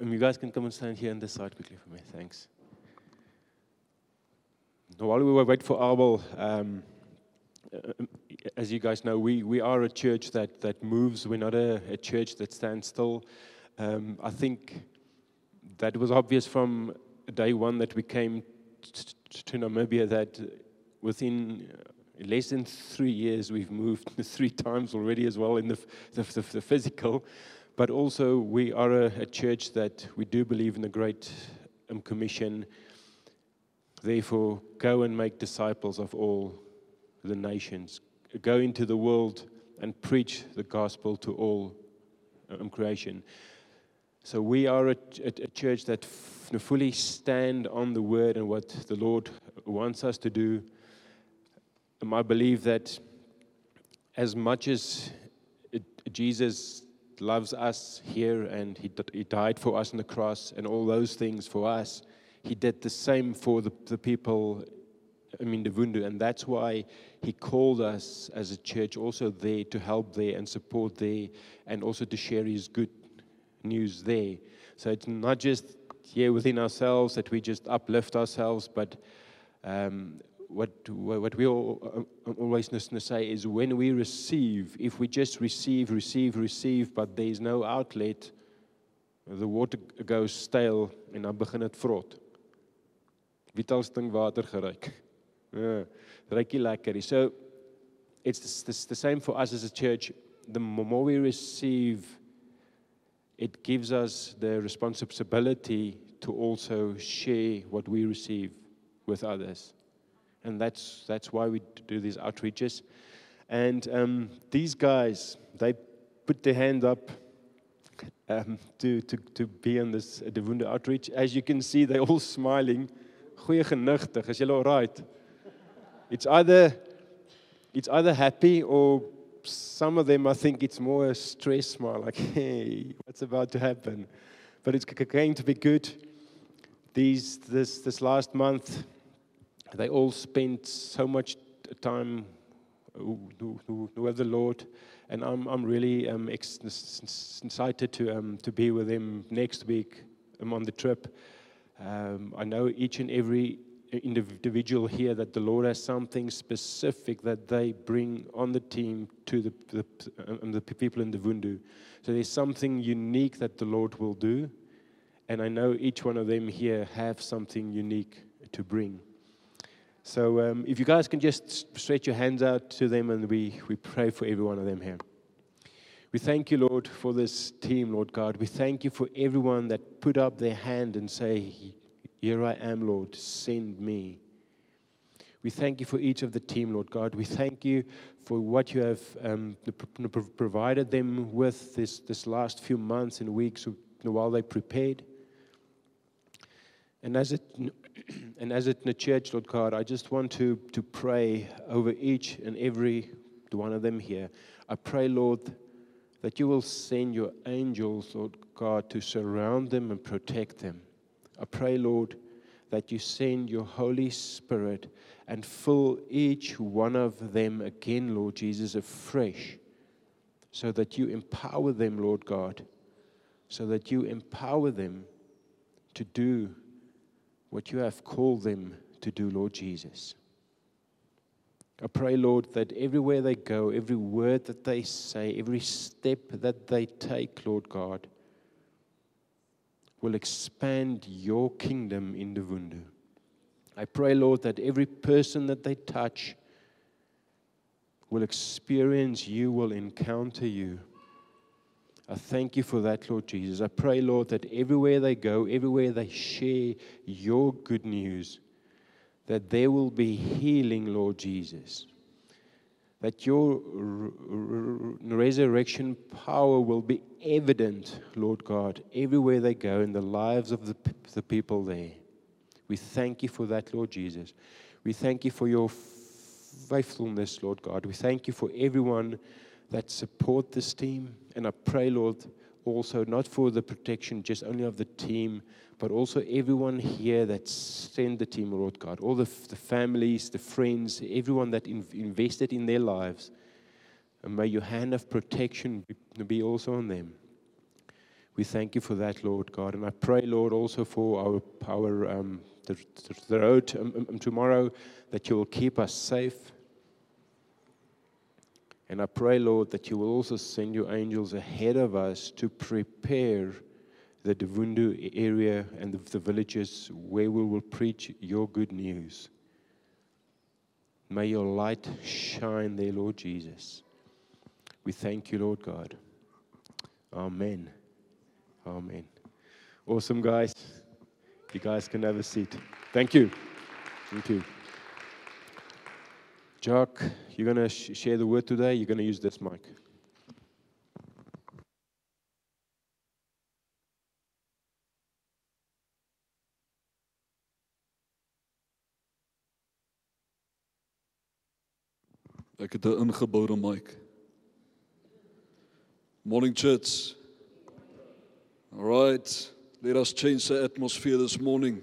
Um, you guys can come and stand here on this side quickly for me. Thanks. Now, while we were waiting for Abel, um, uh, as you guys know, we, we are a church that, that moves. We're not a, a church that stands still. Um, I think that was obvious from day one that we came t- to Namibia that within less than three years we've moved three times already as well in the, the, the, the physical. But also, we are a, a, church that we do believe in the Great um, Commission. Therefore, go and make disciples of all the nations. Go into the world and preach the gospel to all um, creation. So we are a, a, a church that f- fully stand on the word and what the Lord wants us to do. And I believe that as much as it, Jesus loves us here and he, he died for us on the cross and all those things for us, he did the same for the, the people I mean, the Wundu, and that's why he called us as a church also there to help there and support there and also to share his good news there. So it's not just here within ourselves that we just uplift ourselves, but um, what, what we all, uh, always say is when we receive, if we just receive, receive, receive, but there is no outlet, the water goes stale en dan begin dit vrot. Wie het al geruik? Ja, lekker. So it's the, the same for us as a church. The more we receive it gives us the responsibility to also share what we receive with others. And that's, that's why we do these outreaches. And um, these guys, they put their hand up um, to, to, to be on this uh, Divundu outreach. As you can see, they're all smiling. Goeie genigtig, is julle all right? It's either, it's either happy or some of them, I think it's more a stress smile, like, hey, what's about to happen? But it's going to be good. These, this, this last month, they all spent so much time with the Lord, and I'm, I'm really um, excited to, um, to be with them next week. I'm on the trip. Um, I know each and every individual here that the Lord has something specific that they bring on the team to the, the, um, the people in the Wundu. So there's something unique that the Lord will do. And I know each one of them here have something unique to bring. So um, if you guys can just stretch your hands out to them and we, we pray for every one of them here. We thank you, Lord, for this team, Lord God. We thank you for everyone that put up their hand and say, here I am, Lord, send me. We thank you for each of the team, Lord God. We thank you for what you have um, provided them with this, this last few months and weeks while they prepared. And as it and as in the church, Lord God, I just want to, to pray over each and every one of them here. I pray, Lord, that you will send your angels, Lord God, to surround them and protect them. I pray, Lord, that you send your Holy Spirit and fill each one of them again, Lord Jesus, afresh, so that you empower them, Lord God, so that you empower them to do what you have called them to do, Lord Jesus. I pray, Lord, that everywhere they go, every word that they say, every step that they take, Lord God, will expand your kingdom in the Wundu. I pray, Lord, that every person that they touch will experience you, will encounter you. I thank you for that, Lord Jesus. I pray, Lord, that everywhere they go, everywhere they share your good news, that there will be healing, Lord Jesus that your resurrection power will be evident, Lord God, everywhere they go in the lives of the, the people there. We thank you for that, Lord Jesus. We thank you for your faithfulness, Lord God. We thank you for everyone that support this team. And I pray, Lord, also not for the protection just only of the team, but also everyone here that sent the team, Lord God, all the, the families, the friends, everyone that in, invested in their lives. And may your hand of protection be, be also on them. We thank you for that, Lord God. And I pray, Lord, also for our, our um, the, the road um, um, tomorrow, that you will keep us safe. And I pray, Lord, that you will also send your angels ahead of us to prepare the Divundu area and the, the villages where we will preach your good news. May your light shine there, Lord Jesus. We thank you, Lord God. Amen. Amen. Awesome, guys. You guys can have a seat. Thank you. Thank you. Jacques, you're going to sh- share the word today. You're going to use this mic. Ek het 'n ingeboude mic. Morning church. All right. Let us change the atmosphere this morning.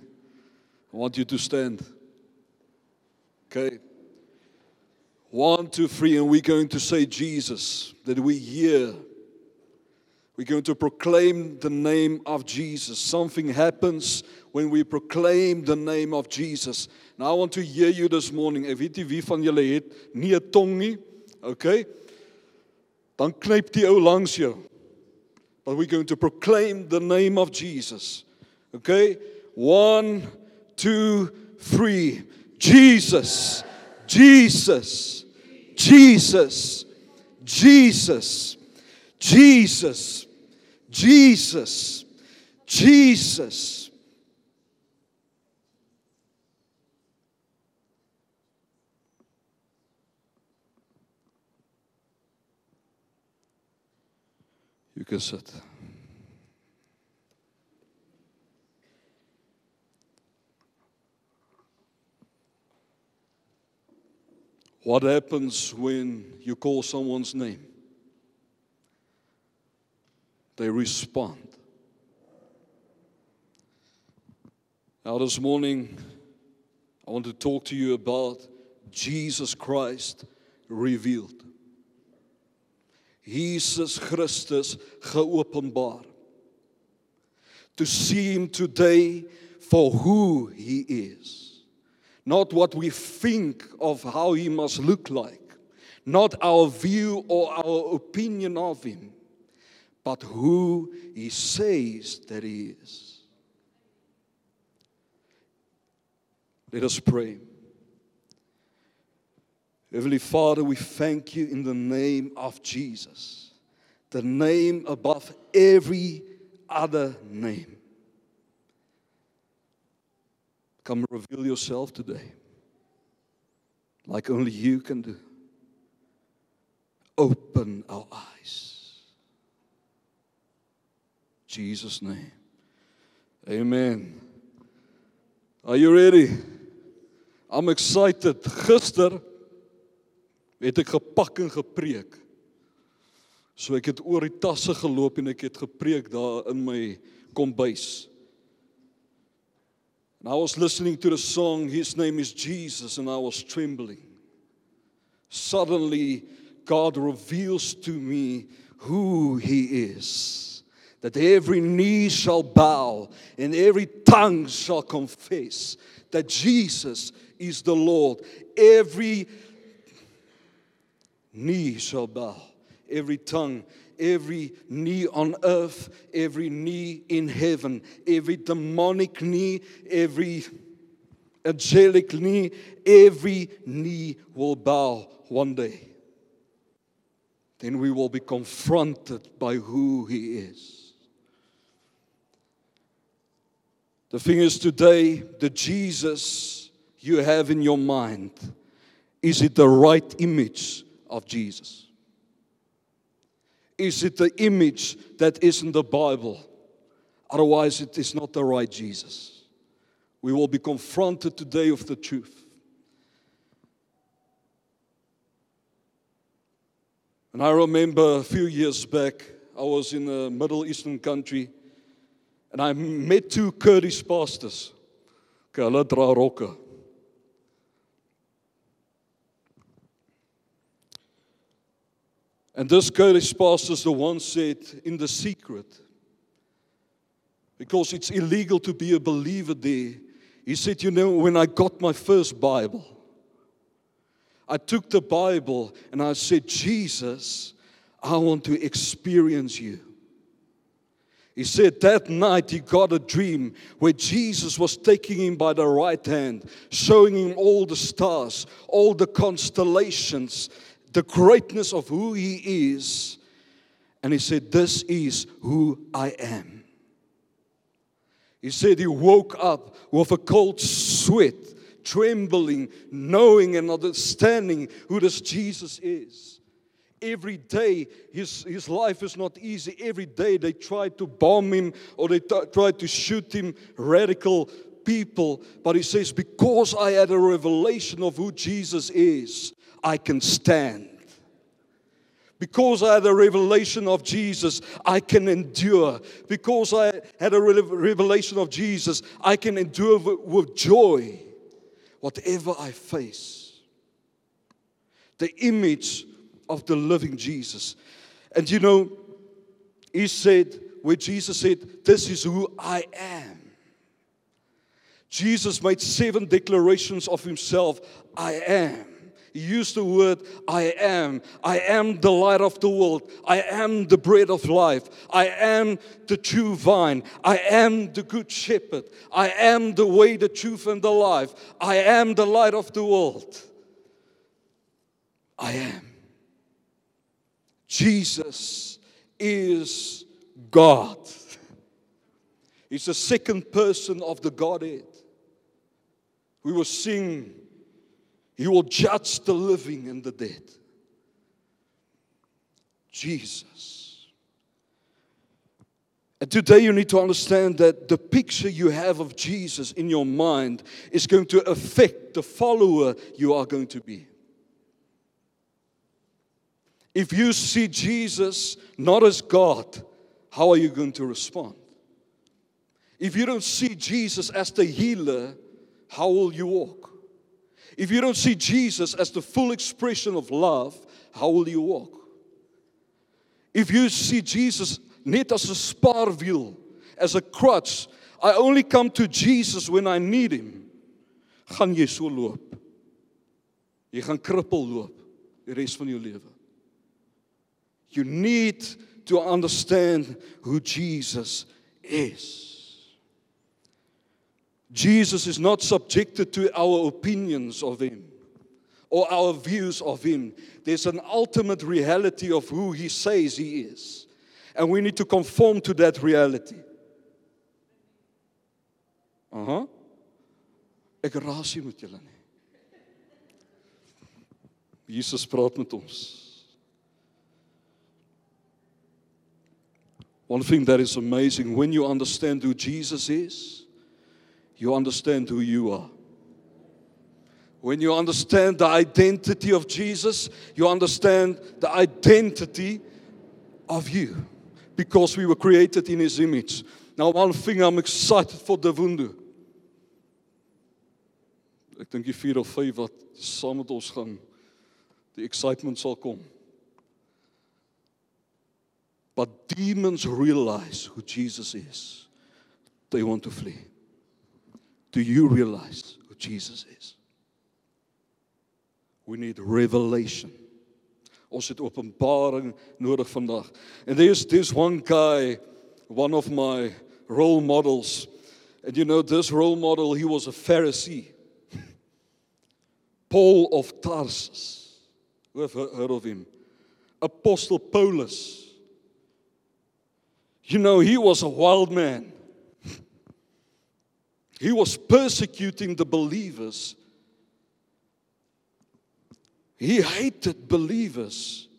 I want you to stand. Okay. One, two, three, and we're going to say Jesus, that we hear. We're going to proclaim the name of Jesus. Something happens when we proclaim the name of Jesus. Now I want to hear you this morning. Ek weet nie wie van julle het nie 'n tong nie. Okay? Dan knyp die ou langs jou. But we're going to proclaim the name of Jesus. Okay? One, two, three. Jesus. Jesus. Jesus. Jesus. Jesus. Jesus. Jesus. You can sit. What happens when you call someone's name? They respond. Now, this morning, I want to talk to you about Jesus Christ revealed. Jesus Christus geopenbaar. To see him today for who he is. Not what we think of how he must look like. Not our view or our opinion of him. But who he says that he is. Let us pray. Heavenly Father, we thank you in the name of Jesus, the name above every other name. Come reveal yourself today, like only you can do. Open our eyes. Jesus' name. Amen. Are you ready? I'm excited. Gister het ek gepak en gepreek. So ek het oor die tasse geloop en ek het gepreek daar in my kombuis. And I was listening to the song His name is Jesus and I was trembling. Suddenly God reveals to me who he is. That every knee shall bow and every tongue shall confess that Jesus is the Lord. Every knee shall bow, every tongue, every knee on earth, every knee in heaven, every demonic knee, every angelic knee, every knee will bow one day. Then we will be confronted by who He is. The thing is, today, the Jesus you have in your mind, is it the right image of Jesus? Is it the image that is in the Bible? Otherwise, it is not the right Jesus. We will be confronted today with the truth. And I remember a few years back, I was in a Middle Eastern country and I met two Kurdish pastors. And this Kurdish pastor, the one said, in the secret, because it's illegal to be a believer there. He said, You know, when I got my first Bible, I took the Bible and I said, Jesus, I want to experience you. He said that night he got a dream where Jesus was taking him by the right hand, showing him all the stars, all the constellations, the greatness of who he is. And he said, This is who I am. He said he woke up with a cold sweat, trembling, knowing and understanding who this Jesus is. Every day, his, his life is not easy. Every day, they try to bomb him or they t- try to shoot him, radical people. But he says, Because I had a revelation of who Jesus is, I can stand. Because I had a revelation of Jesus, I can endure. Because I had a revelation of Jesus, I can endure with joy whatever I face. The image of the living Jesus. And you know, he said, where Jesus said, This is who I am. Jesus made seven declarations of himself I am. He used the word I am. I am the light of the world. I am the bread of life. I am the true vine. I am the good shepherd. I am the way, the truth, and the life. I am the light of the world. I am. Jesus is God. He's the second person of the Godhead. We will sing, He will judge the living and the dead. Jesus. And today you need to understand that the picture you have of Jesus in your mind is going to affect the follower you are going to be. If you see Jesus not as God, how are you going to respond? If you don't see Jesus as the healer, how will you walk? If you don't see Jesus as the full expression of love, how will you walk? If you see Jesus net as a spaarwiel, as a crutch, I only come to Jesus when I need him, gaan jy so loop. Jy gaan krippel loop die res van jou lewe. You need to understand who Jesus is. Jesus is not subjected to our opinions of Him or our views of Him. There's an ultimate reality of who He says He is. And we need to conform to that reality. Uh huh. Met. Jesus praat met ons. One thing that is amazing when you understand who Jesus is, you understand who you are. When you understand the identity of Jesus, you understand the identity of you because we were created in his image. Now, one thing I'm excited for Divundu. Ek dink die 4 of 5 wat saam met ons gaan die excitement sal kom. But demons realize who Jesus is. They want to flee. Do you realize who Jesus is? We need revelation. Ons het openbaring nodig vandag. And there's this one guy, one of my role models. And you know this role model, he was a Pharisee. Paul of Tarsus. Who have heard of him? Apostle Paulus. You know, he was a wild man. He was persecuting the believers. He hated believers.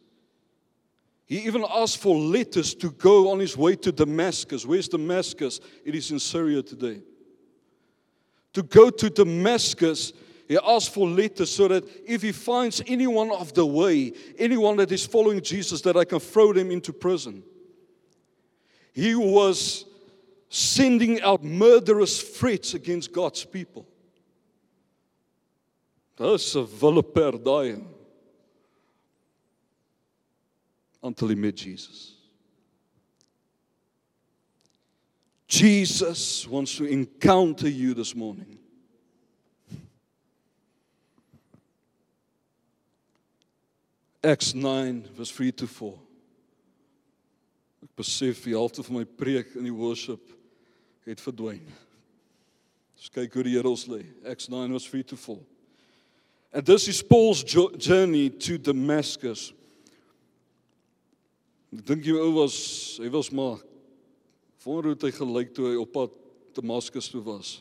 He even asked for letters to go on his way to Damascus. Where's Damascus? It is in Syria today. To go to Damascus, he asked for letters so that if he finds anyone of the way, anyone that is following Jesus, that I can throw them into prison. He was sending out murderous threats against God's people. Dis 'n willeper daai. Until he met Jesus. Jesus wants to encounter you this morning. Acts 9 vers 3 to 4. Ek besef die helfte van my preek in die worship het verdwyn. Ons kyk hoe die Here ons lê. Acts 9 vers 3 to 4. And this is Paul's journey to Damascus. Ek dink ou was, hy was maar wonder hoe hy gelyk toe hy op pad Damascus toe was.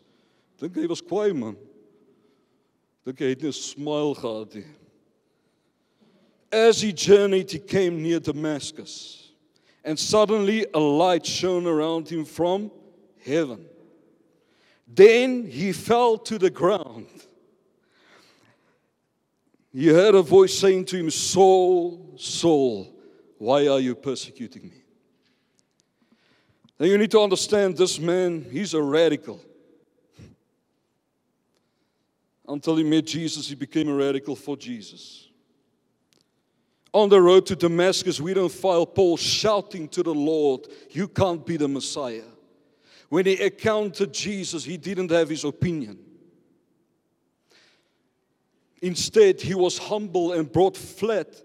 Dink hy was kwaai man. Dink hy het 'n smile gehad nie. As he journeyed, he came near Damascus, and suddenly a light shone around him from heaven. Then he fell to the ground. He heard a voice saying to him, Saul, Saul, why are you persecuting me? Now you need to understand this man, he's a radical. Until he met Jesus, he became a radical for Jesus. On the road to Damascus, we don't find Paul shouting to the Lord, You can't be the Messiah. When he encountered Jesus, he didn't have his opinion. Instead, he was humble and brought flat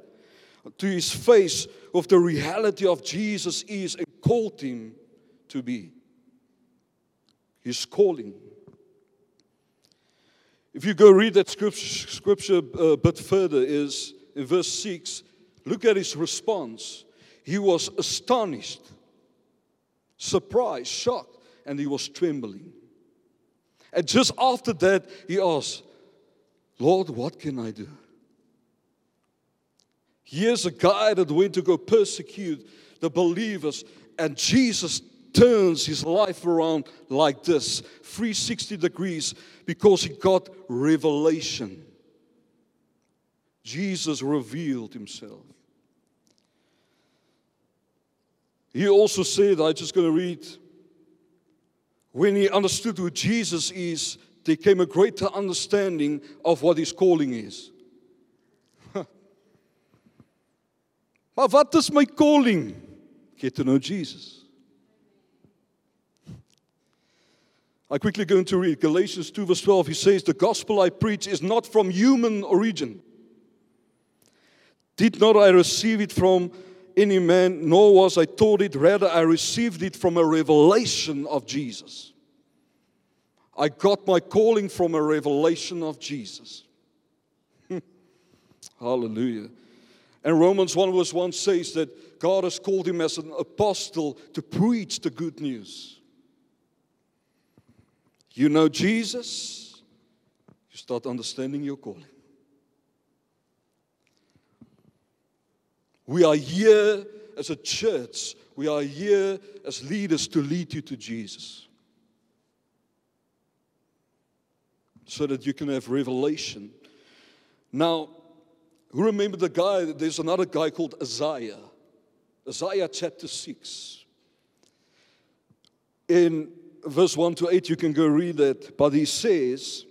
to his face of the reality of Jesus is and called him to be. His calling. If you go read that scripture, scripture uh, a bit further, is in verse 6 Look at his response. He was astonished, surprised, shocked, and he was trembling. And just after that, he asked, Lord, what can I do? Here's a guy that went to go persecute the believers, and Jesus turns his life around like this 360 degrees because he got revelation. Jesus revealed himself. He also said, I'm just going to read, when he understood who Jesus is, there came a greater understanding of what his calling is. maar wat is my calling? Get to know Jesus. I quickly going to read Galatians 2 verse 12. He says, The gospel I preach is not from human origin. Did not I receive it from any man, nor was I taught it. Rather, I received it from a revelation of Jesus. I got my calling from a revelation of Jesus. Hallelujah. And Romans 1 verse 1 says that God has called him as an apostle to preach the good news. You know Jesus, you start understanding your calling. We are here as a church, we are here as leaders to lead you to Jesus. So that you can have revelation. Now, who remember the guy? There's another guy called Isaiah. Isaiah chapter 6. In verse 1 to 8, you can go read that. But he says,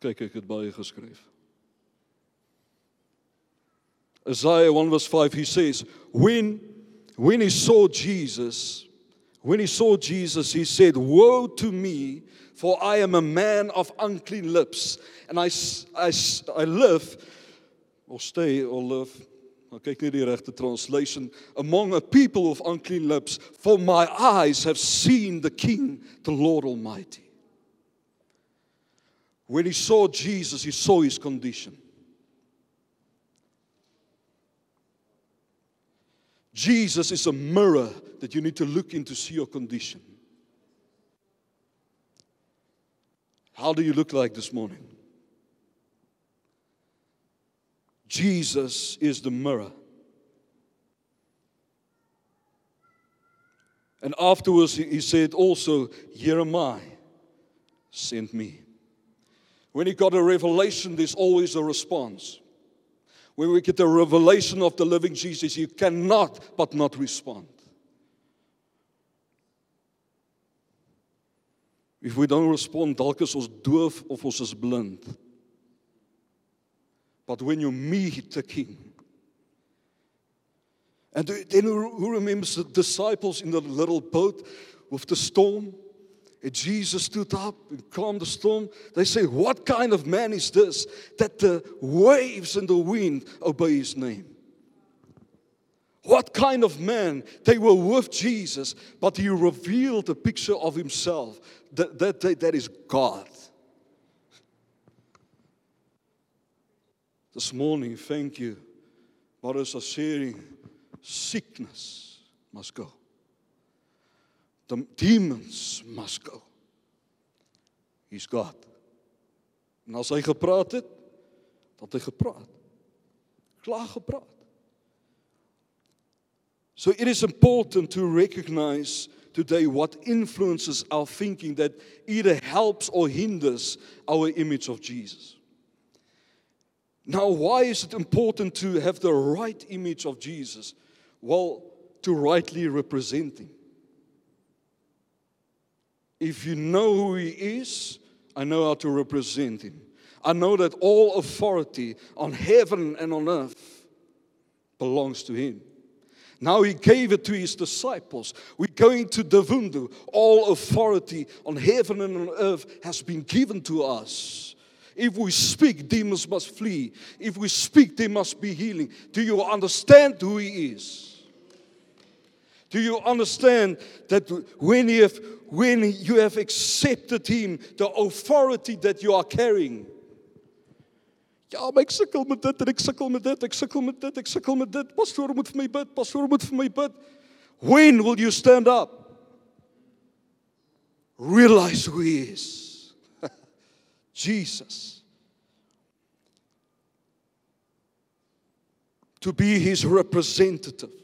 Kyk, ek het baie geskryf. Isaiah 1 verse 5, he says, when, when he saw Jesus, when he saw Jesus, he said, Woe to me, for I am a man of unclean lips, and I, I, I live, or stay, or live, kyk net die regte translation, among a people of unclean lips, for my eyes have seen the King, the Lord Almighty. When he saw Jesus, he saw his condition. Jesus is a mirror that you need to look in to see your condition. How do you look like this morning? Jesus is the mirror. And afterwards, he said also, Here am I, sent me. When he got a revelation, there's always a response. When we get the revelation of the living Jesus, you cannot but not respond. If we don't respond, dalk is ons doof of ons is blind. But when you meet the king, And then who remembers the disciples in the little boat with the storm? And Jesus stood up and calmed the storm. They say, What kind of man is this that the waves and the wind obey his name? What kind of man? They were with Jesus, but he revealed a picture of himself. That, that, that, that is God. This morning, thank you. Brothers are sharing sickness must go. The demons must go. He's God. En as hy gepraat het, dat hy gepraat. Klaar gepraat. So it is important to recognize today what influences our thinking that either helps or hinders our image of Jesus. Now, why is it important to have the right image of Jesus? Well, to rightly represent Him. If you know who He is, I know how to represent Him. I know that all authority on heaven and on earth belongs to Him. Now he gave it to his disciples. We're going to Divundu. All authority on heaven and on earth has been given to us. If we speak, demons must flee. If we speak, there must be healing. Do you understand who he is? Do you understand that when you have, when you have accepted him, the authority that you are carrying, Ja, maar ek sukkel met dit en ek sukkel met dit, ek sukkel met dit, ek sukkel met dit. Pastoor moet vir my bid, pastoor moet vir my bid. When will you stand up? Realize who he is. Jesus. To be his representative,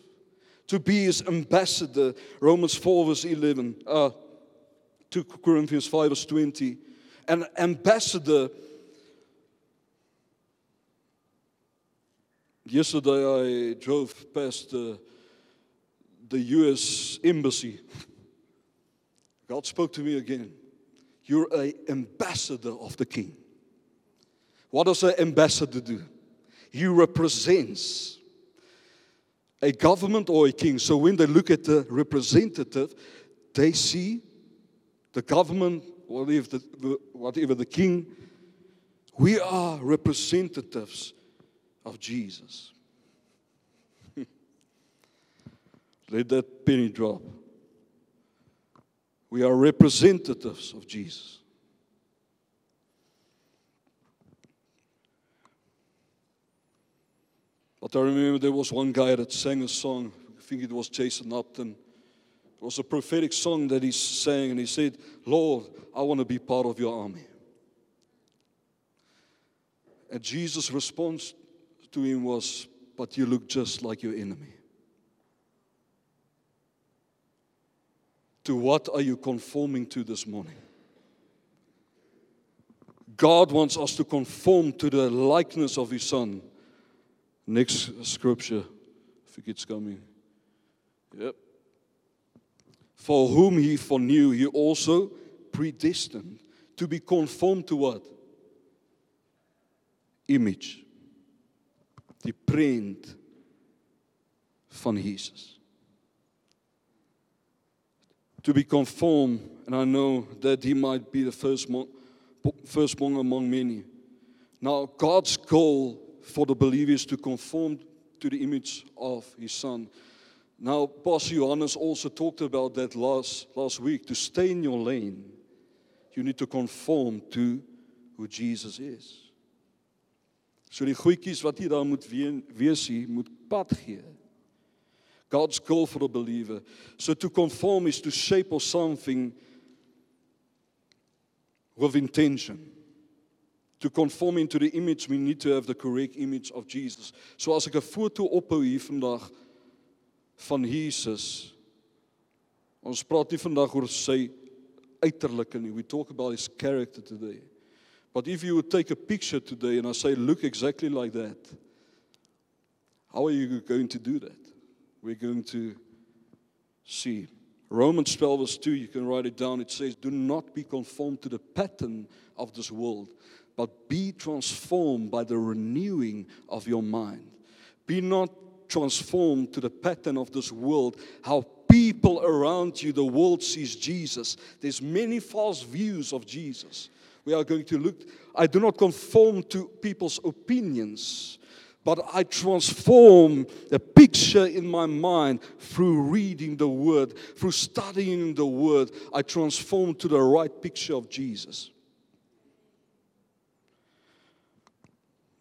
to be his ambassador. Romans 4, verse 11, uh, 2 Corinthians 5, verse 20. An ambassador Yesterday I drove past uh, the, the US embassy. God spoke to me again. You're an ambassador of the king. What does an ambassador do? He represents a government or a king. So when they look at the representative, they see the government, whatever the, whatever the king, we are representatives of Jesus. Let that penny drop. We are representatives of Jesus. But I remember there was one guy that sang a song, I think it was Jason Upton. It was a prophetic song that he sang, and he said, Lord, I want to be part of your army. And Jesus' response to him was, But you look just like your enemy. To what are you conforming to this morning? God wants us to conform to the likeness of His Son. Next scripture, I think it's coming. Yep. For whom He foreknew, He also predestined to be conformed to what? Image die print van Jesus. To be conformed, and I know that he might be the first firstborn among many. Now, God's goal for the believers to conform to the image of his son. Now, Pastor Johannes also talked about that last, last week. To stay in your lane, you need to conform to who Jesus is. So die goedjies wat jy daar moet wees hier, moet pad gee. God's goal for a believer. So to conform is to shape or something with intention. To conform into the image, we need to have the correct image of Jesus. So as ek 'n foto ophou hier vandag van Jesus. Ons praat nie vandag oor sy uiterlike nie. We talk about his character today. But if you would take a picture today and I say, look exactly like that, how are you going to do that? We're going to see. Romans 12, verse 2, you can write it down. It says, Do not be conformed to the pattern of this world, but be transformed by the renewing of your mind. Be not transformed to the pattern of this world, how people around you, the world sees Jesus. There's many false views of Jesus. We are going to look, I do not conform to people's opinions, but I transform the picture in my mind through reading the Word, through studying the Word. I transform to the right picture of Jesus.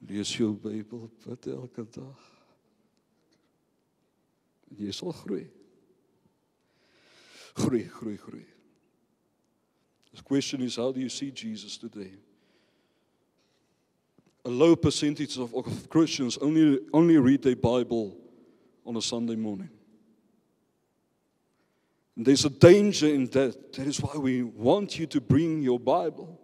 Lees jou Bybel bid. Jy sal groei. Groei, groei, groei. The question is how do you see Jesus today? A low percentage of, of Christians only, only read their Bible on a Sunday morning. And there's a danger in that. That is why we want you to bring your Bible.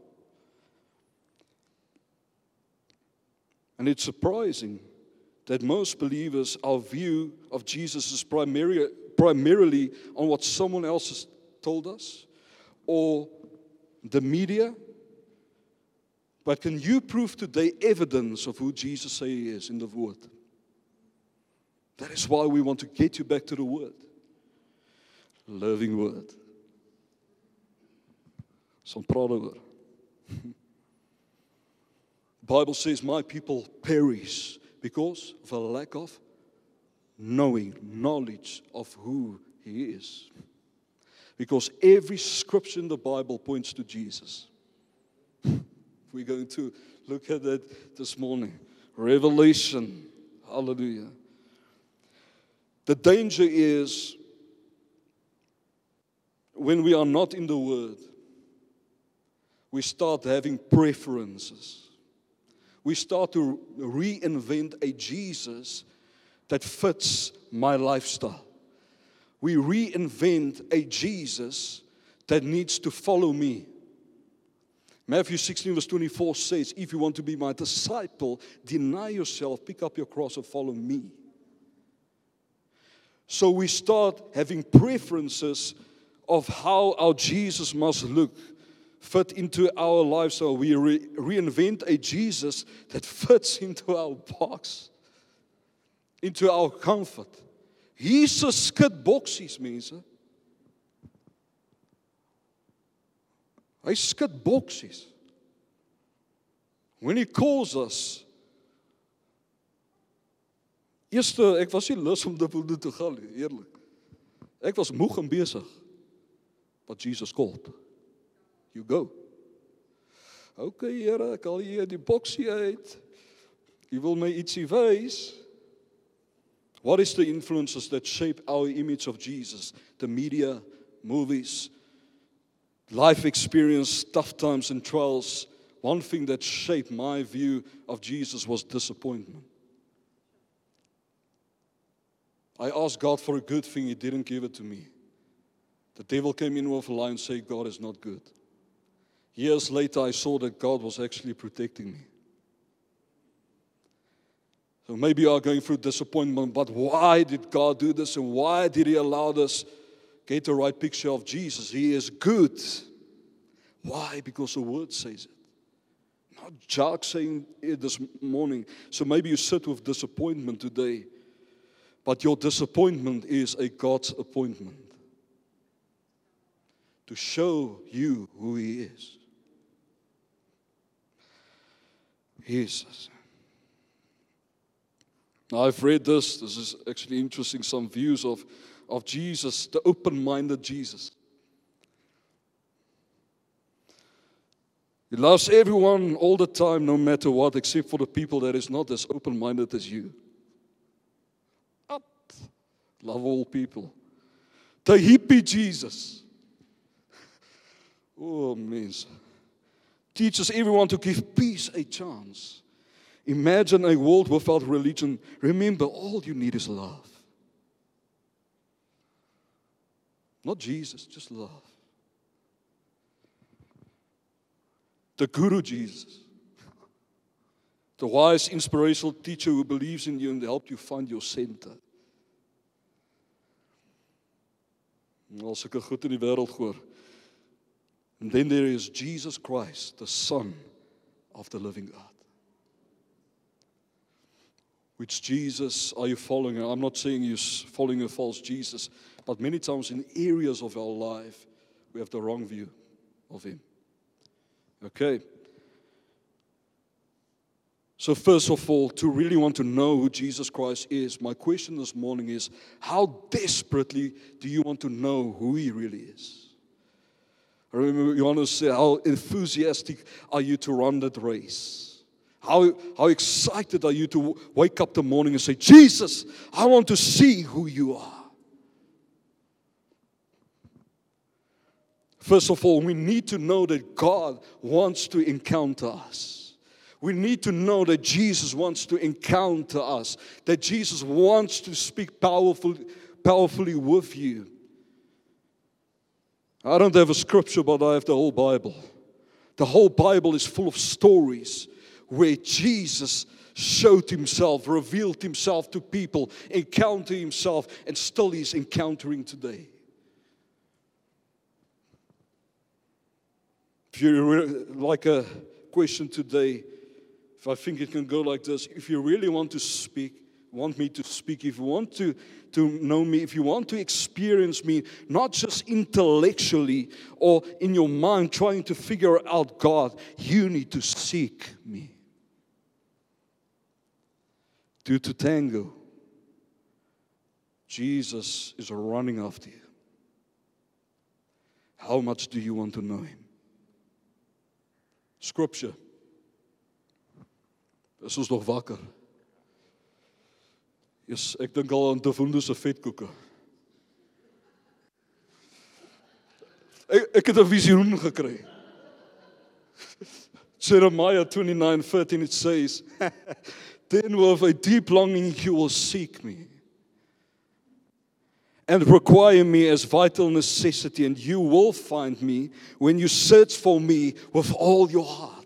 And it's surprising that most believers, our view of Jesus is primarily, primarily on what someone else has told us or the media. But can you prove today evidence of who Jesus he is in the Word? That is why we want to get you back to the Word. Living Word. Some praat oor. Bible says my people perish because of a lack of knowing, knowledge of who He is. Because every scripture in the Bible points to Jesus. We're going to look at that this morning. Revelation. Hallelujah. The danger is when we are not in the Word, we start having preferences we start to reinvent a Jesus that fits my lifestyle. We reinvent a Jesus that needs to follow me. Matthew 16, verse 24 says, If you want to be my disciple, deny yourself, pick up your cross, and follow me. So we start having preferences of how our Jesus must look fit into our lives so we re reinvent a Jesus that fits into our box, into our comfort. Jesus skud boksies mense. Hy skud boksies. When he calls us Eerste ek was nie lus om dit te gaan nie, eerlik. Ek was moeg en besig. But Jesus called. You go. OK Here, ek eh, al hier die boksie uit. U wil my ietsie wys. What is the influences that shape our image of Jesus? The media, movies, life experience, tough times and trials. One thing that shaped my view of Jesus was disappointment. I asked God for a good thing, He didn't give it to me. The devil came in with a lie and said, God is not good. Years later, I saw that God was actually protecting me. So maybe you are going through disappointment, but why did God do this and why did He allow this? Get the right picture of Jesus. He is good. Why? Because the Word says it. Not Jacques saying it this morning. So maybe you sit with disappointment today, but your disappointment is a God's appointment to show you who He is. Jesus. Now, I've read this. This is actually interesting. Some views of, of Jesus, the open minded Jesus. He loves everyone all the time, no matter what, except for the people that is not as open minded as you. Up. Love all people. The hippie Jesus. Oh, means teaches everyone to give peace a chance. Imagine a world without religion. Remember, all you need is love. Not Jesus, just love. The Guru Jesus. The wise, inspirational teacher who believes in you and helps you find your center. Als ek goed in die wêreld hoor, And then there is Jesus Christ, the Son of the living God. Which Jesus are you following? I'm not saying you're following a false Jesus, but many times in areas of our life, we have the wrong view of Him. Okay. So, first of all, to really want to know who Jesus Christ is, my question this morning is how desperately do you want to know who He really is? I remember Johannes said, How enthusiastic are you to run that race? How, how excited are you to wake up the morning and say, Jesus, I want to see who you are? First of all, we need to know that God wants to encounter us. We need to know that Jesus wants to encounter us, that Jesus wants to speak powerfully, powerfully with you. I don't have a scripture, but I have the whole Bible. The whole Bible is full of stories where Jesus showed himself, revealed himself to people, encountered himself, and still he's encountering today. If you like a question today, if I think it can go like this, if you really want to speak, want me to speak, if you want to, to know me, if you want to experience me, not just intellectually or in your mind trying to figure out God, you need to seek me. Due to tango, Jesus is running after you. How much do you want to know him? Scripture. This Is nog wakker? Yes, ek dink al aan te voende se vetkoeke. Ek ek het 'n visioen gekry. Jeremiah 29:13 it says, "Then with a deep longing you will seek me." and require me as vital necessity, and you will find me when you search for me with all your heart.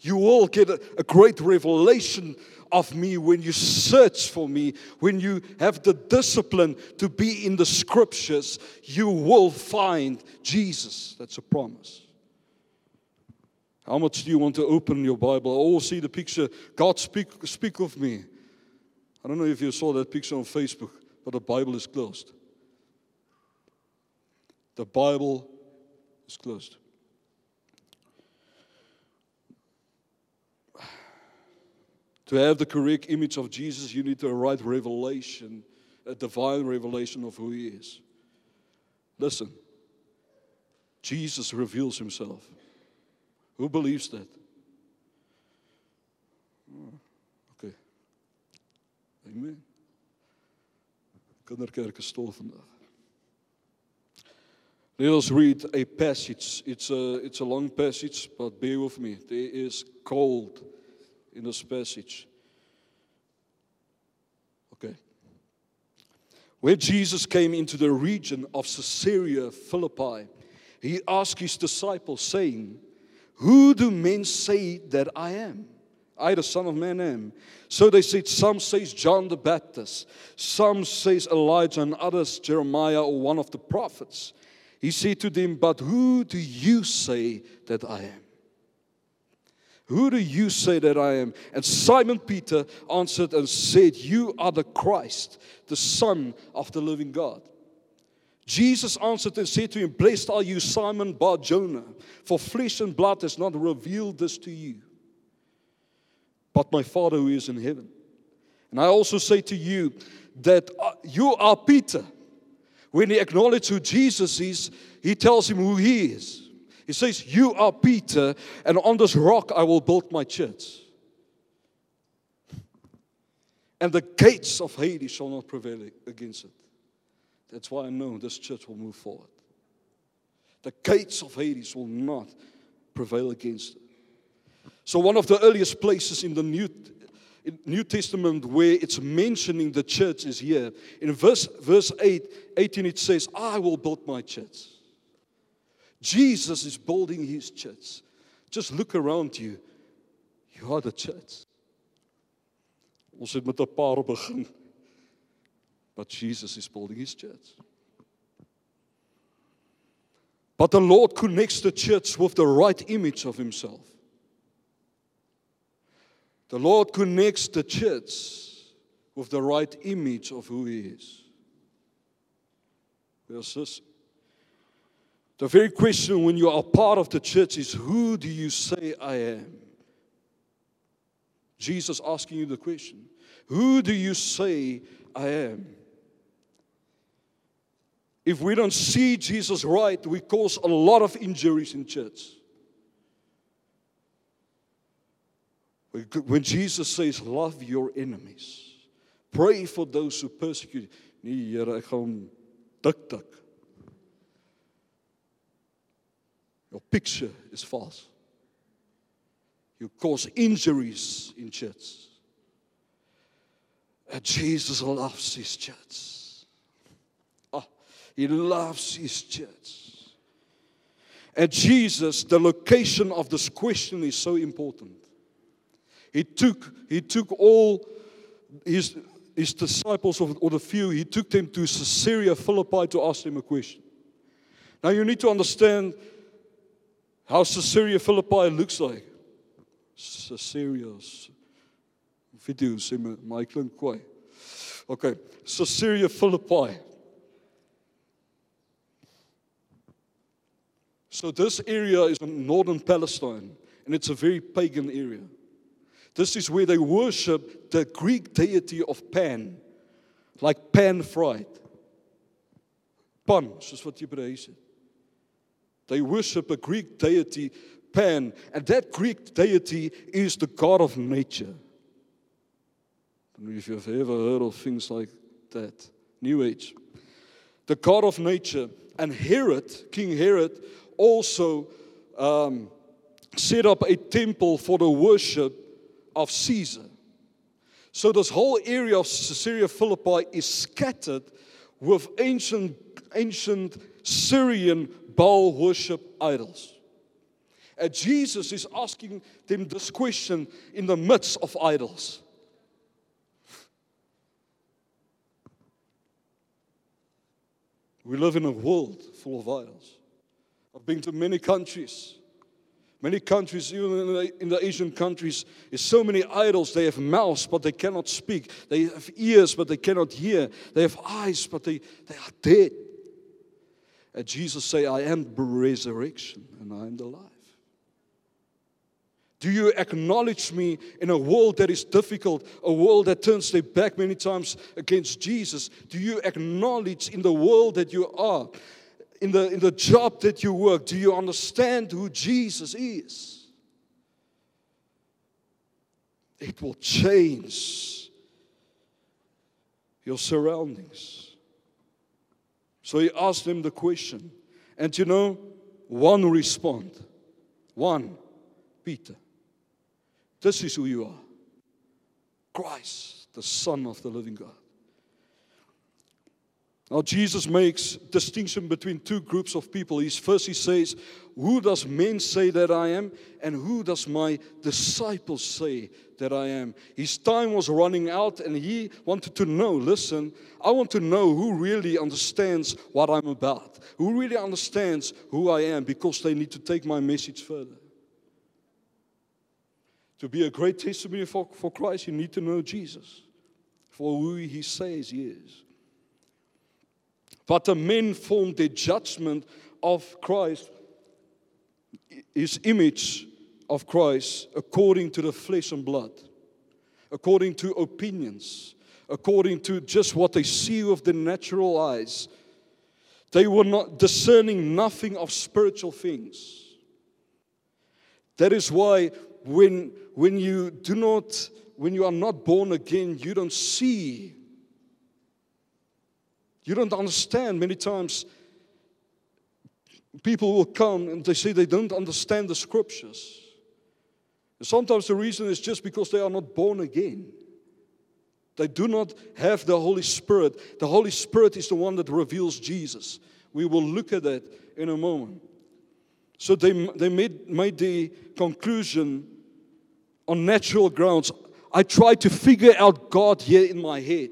You will get a, a, great revelation of me when you search for me, when you have the discipline to be in the scriptures, you will find Jesus. That's a promise. How much do you want to open your Bible? Oh, see the picture. God, speak, speak of me. I don't know if you saw that picture on Facebook, but the Bible is closed. The Bible is closed. To have the correct image of Jesus, you need the right revelation, a divine revelation of who He is. Listen, Jesus reveals Himself. Who believes that? Okay. Amen. Kinderkerk is stil vandag. Let us read a passage. It's a, it's a long passage, but bear with me. There is cold in this passage. Okay. When Jesus came into the region of Caesarea Philippi, he asked his disciples, saying, Who do men say that I am? I, the Son of Man, am. So they said, Some says John the Baptist, some says Elijah, and others Jeremiah or one of the prophets. He said to them, But who do you say that I am? Who do you say that I am? And Simon Peter answered and said, You are the Christ, the Son of the living God. Jesus answered and said to him, Blessed are you, Simon Bar Jonah, for flesh and blood has not revealed this to you, but my Father who is in heaven. And I also say to you that uh, you are Peter when he acknowledges who Jesus is, he tells him who he is. He says, You are Peter, and on this rock I will build my church. And the gates of Hades shall not prevail against it. That's why I know this church will move forward. The gates of Hades will not prevail against it. So, one of the earliest places in the New in New Testament where it's mentioning the church is here. In verse, verse 8, 18, it says, I will build my church. Jesus is building his church. Just look around you. You are the church. Ons het met 'n paar begin. But Jesus is building his church. But the Lord connects the church with the right image of himself. The Lord connects the church with the right image of who He is. Yes. The very question when you are part of the church is who do you say I am? Jesus asking you the question Who do you say I am? If we don't see Jesus right, we cause a lot of injuries in church. When Jesus says, Love your enemies, pray for those who persecute you. Nee, Here, ek gaan. Your picture is false. You cause injuries in church. And Jesus loves his church. Oh, he loves his church. And Jesus, the location of this question is so important. He took, he took all his, his disciples, or the few, he took them to Caesarea Philippi to ask them a question. Now you need to understand how Caesarea Philippi looks like. Caesarea. Video sê my klink. Okay, Caesarea Philippi. So this area is in northern Palestine and it's a very pagan area. This is where they worship the Greek deity of Pan, like pan fried. Pan, soos wat Hebreë sê. They worship a Greek deity, Pan, and that Greek deity is the god of nature. I don't know if you've ever heard of things like that. New Age. The god of nature. And Herod, King Herod, also um, set up a temple for the worship of Caesar. So this whole area of Caesarea Philippi is scattered with ancient, ancient Syrian Baal worship idols. And Jesus is asking them this question in the midst of idols. We live in a world full of idols. I've been to many countries. Many countries, even in the, in the Asian countries, is so many idols. They have mouths, but they cannot speak. They have ears, but they cannot hear. They have eyes, but they, they are dead. And Jesus say, I am the resurrection and I am the life. Do you acknowledge me in a world that is difficult, a world that turns their back many times against Jesus? Do you acknowledge in the world that you are, in the, in the job that you work, do you understand who Jesus is? It will change your surroundings. So he asked them the question. And you know, one respond. One, Peter. This is who you are. Christ, the Son of the living God. Now Jesus makes distinction between two groups of people. He's first he says, "Who does men say that I am, and who does my disciples say that I am?" His time was running out, and he wanted to know. Listen, I want to know who really understands what I'm about, who really understands who I am, because they need to take my message further. To be a great testimony for, for Christ, you need to know Jesus for who he says he is. But the men formed their judgment of Christ, his image of Christ, according to the flesh and blood, according to opinions, according to just what they see with the natural eyes. They were not discerning nothing of spiritual things. That is why when, when you do not, when you are not born again, you don't see you don't understand. Many times, people will come and they say they don't understand the scriptures. Sometimes the reason is just because they are not born again. They do not have the Holy Spirit. The Holy Spirit is the one that reveals Jesus. We will look at that in a moment. So they, they made, made the conclusion on natural grounds. I tried to figure out God here in my head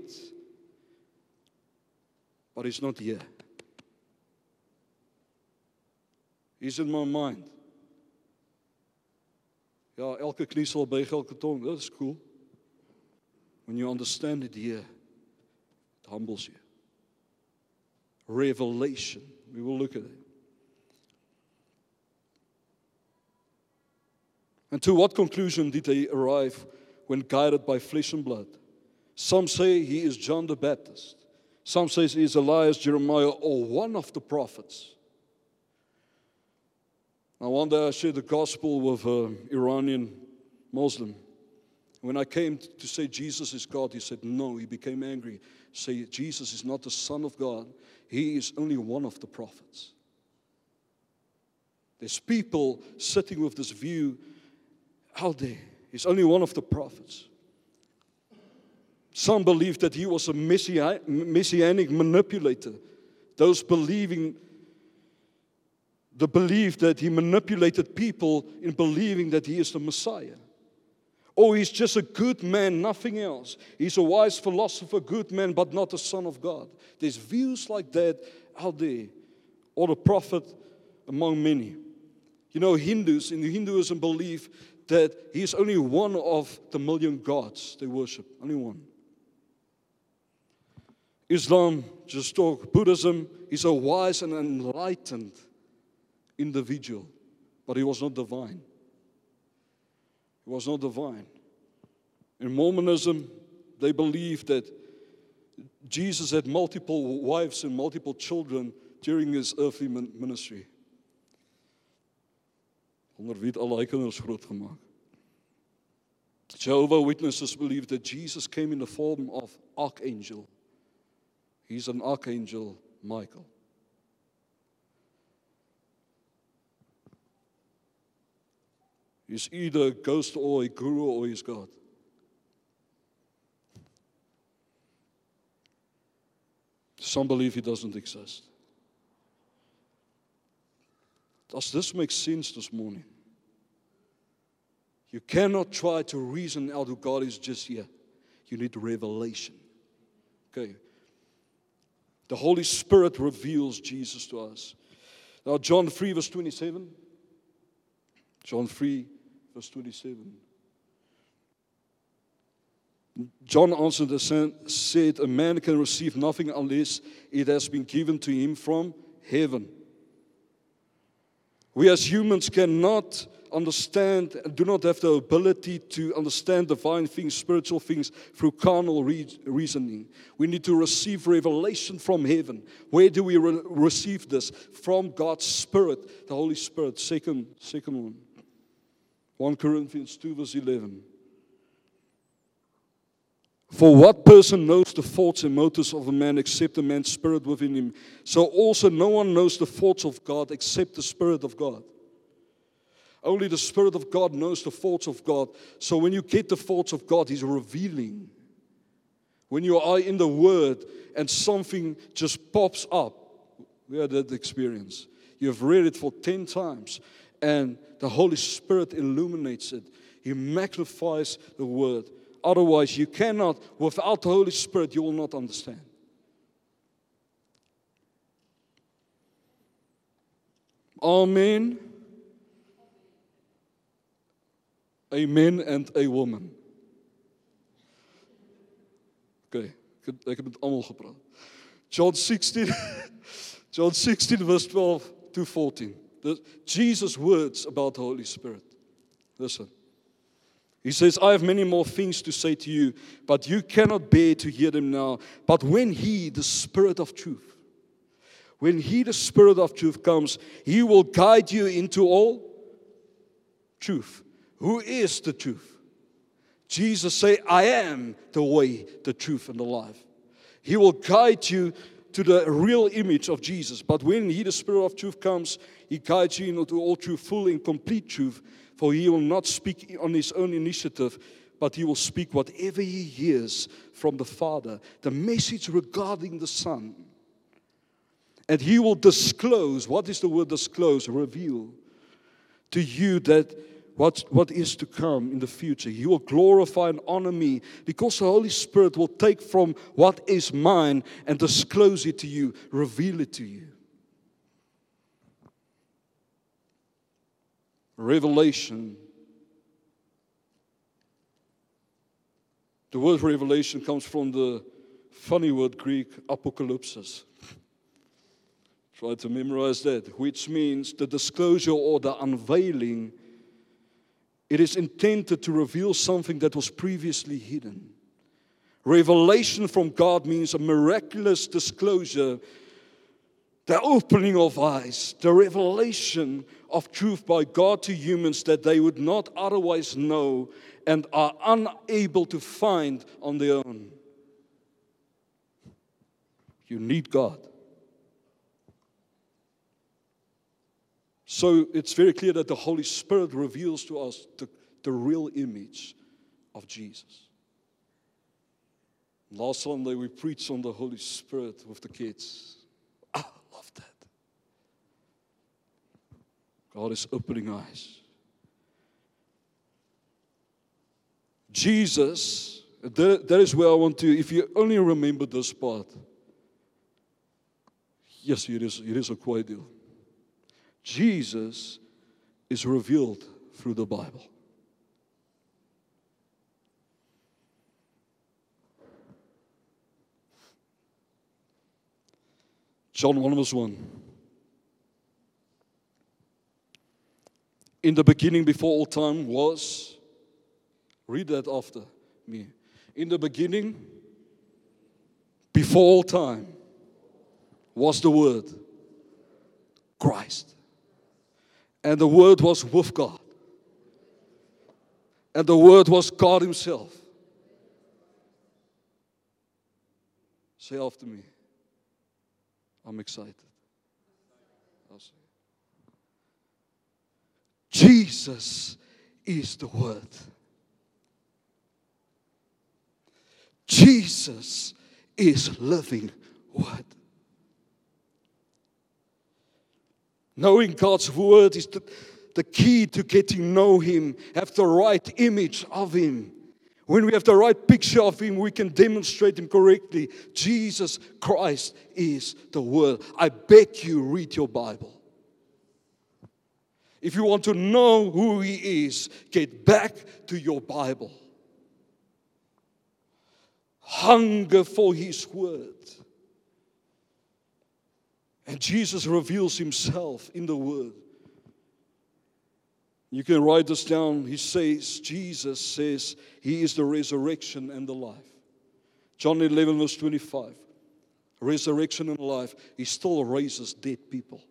but he's not here. He's in my mind. Ja, elke knie sal buig, elke tong, dit is cool. When you understand it here, it humbles you. Revelation. We will look at it. And to what conclusion did they arrive when guided by flesh and blood? Some say he is John the Baptist. Some say he is Elias, Jeremiah, or one of the prophets. Now, one day I shared the gospel with an Iranian Muslim. When I came to say Jesus is God, he said, No. He became angry. Say, Jesus is not the Son of God, he is only one of the prophets. There's people sitting with this view out there. He's only one of the prophets. Some believe that he was a messianic manipulator. Those believing the belief that he manipulated people in believing that he is the Messiah. Or he's just a good man, nothing else. He's a wise philosopher, good man, but not the Son of God. There's views like that out there. Or the prophet among many. You know, Hindus, in Hinduism, believe that he is only one of the million gods they worship, only one. Islam, just talk Buddhism, he's a wise and enlightened individual, but he was not divine. He was not divine. In Mormonism, they believe that Jesus had multiple wives and multiple children during his earthly ministry. Jehovah Witnesses believe that Jesus came in the form of archangel. He's an archangel Michael. He's either a ghost or a guru or he's God. Some believe he doesn't exist. Does this make sense this morning? You cannot try to reason out who God is just here. You need revelation. Okay. The Holy Spirit reveals Jesus to us. Now, John 3, verse 27. John 3, verse 27. John answered and said, A man can receive nothing unless it has been given to him from heaven. We as humans cannot understand and do not have the ability to understand divine things, spiritual things through carnal re- reasoning. We need to receive revelation from heaven. Where do we re- receive this? From God's Spirit, the Holy Spirit. Second, second one. 1 Corinthians 2, verse 11. For what person knows the thoughts and motives of a man except the man's spirit within him? So also no one knows the thoughts of God except the Spirit of God. Only the Spirit of God knows the thoughts of God. So when you get the thoughts of God, He's revealing. When you are in the Word and something just pops up, we had that experience. You've read it for 10 times, and the Holy Spirit illuminates it. He magnifies the Word. Otherwise, you cannot, without the Holy Spirit, you will not understand. Amen. A man and a woman. Okay, ek heb. John 16, John 16 verse 12 to 14. The, Jesus' words about the Holy Spirit. Listen. He says, I have many more things to say to you, but you cannot bear to hear them now. But when He, the Spirit of truth, when He, the Spirit of truth, comes, He will guide you into all truth. Who is the truth? Jesus say, I am the way, the truth, and the life. He will guide you to the real image of Jesus. But when He, the Spirit of truth, comes, He guides you into all truth, full and complete truth. For He will not speak on His own initiative, but He will speak whatever He hears from the Father, the message regarding the Son. And He will disclose what is the word disclose? Reveal to you that what, what is to come in the future. He will glorify and honor me because the Holy Spirit will take from what is mine and disclose it to you, reveal it to you. Revelation The word revelation comes from the funny word Greek apocalypsis. Try to memorize that, which means the disclosure or the unveiling. It is intended to reveal something that was previously hidden. Revelation from God means a miraculous disclosure, the opening of eyes, the revelation of truth by God to humans that they would not otherwise know and are unable to find on their own. You need God. So it's very clear that the Holy Spirit reveals to us the, the real image of Jesus. Last Sunday we preached on the Holy Spirit with the kids. I love that. God is opening eyes. Jesus, that, is where I want to, if you only remember this part. Yes, it is, it is a quite deal. Jesus is revealed through the Bible. John 1 verse 1. In the beginning, before all time, was, read that after me. In the beginning, before all time, was the Word, Christ. And the Word was with God. And the Word was God Himself. Say after me. I'm excited. Jesus is the Word. Jesus is living Word. Knowing God's Word is the, the key to getting to know Him, have the right image of Him. When we have the right picture of Him, we can demonstrate Him correctly. Jesus Christ is the Word. I beg you, read your Bible. If you want to know who He is, get back to your Bible. Hunger for His Word. And Jesus reveals Himself in the Word. You can write this down. He says, Jesus says, He is the resurrection and the life. John 11, verse 25. Resurrection and life. He still raises dead people.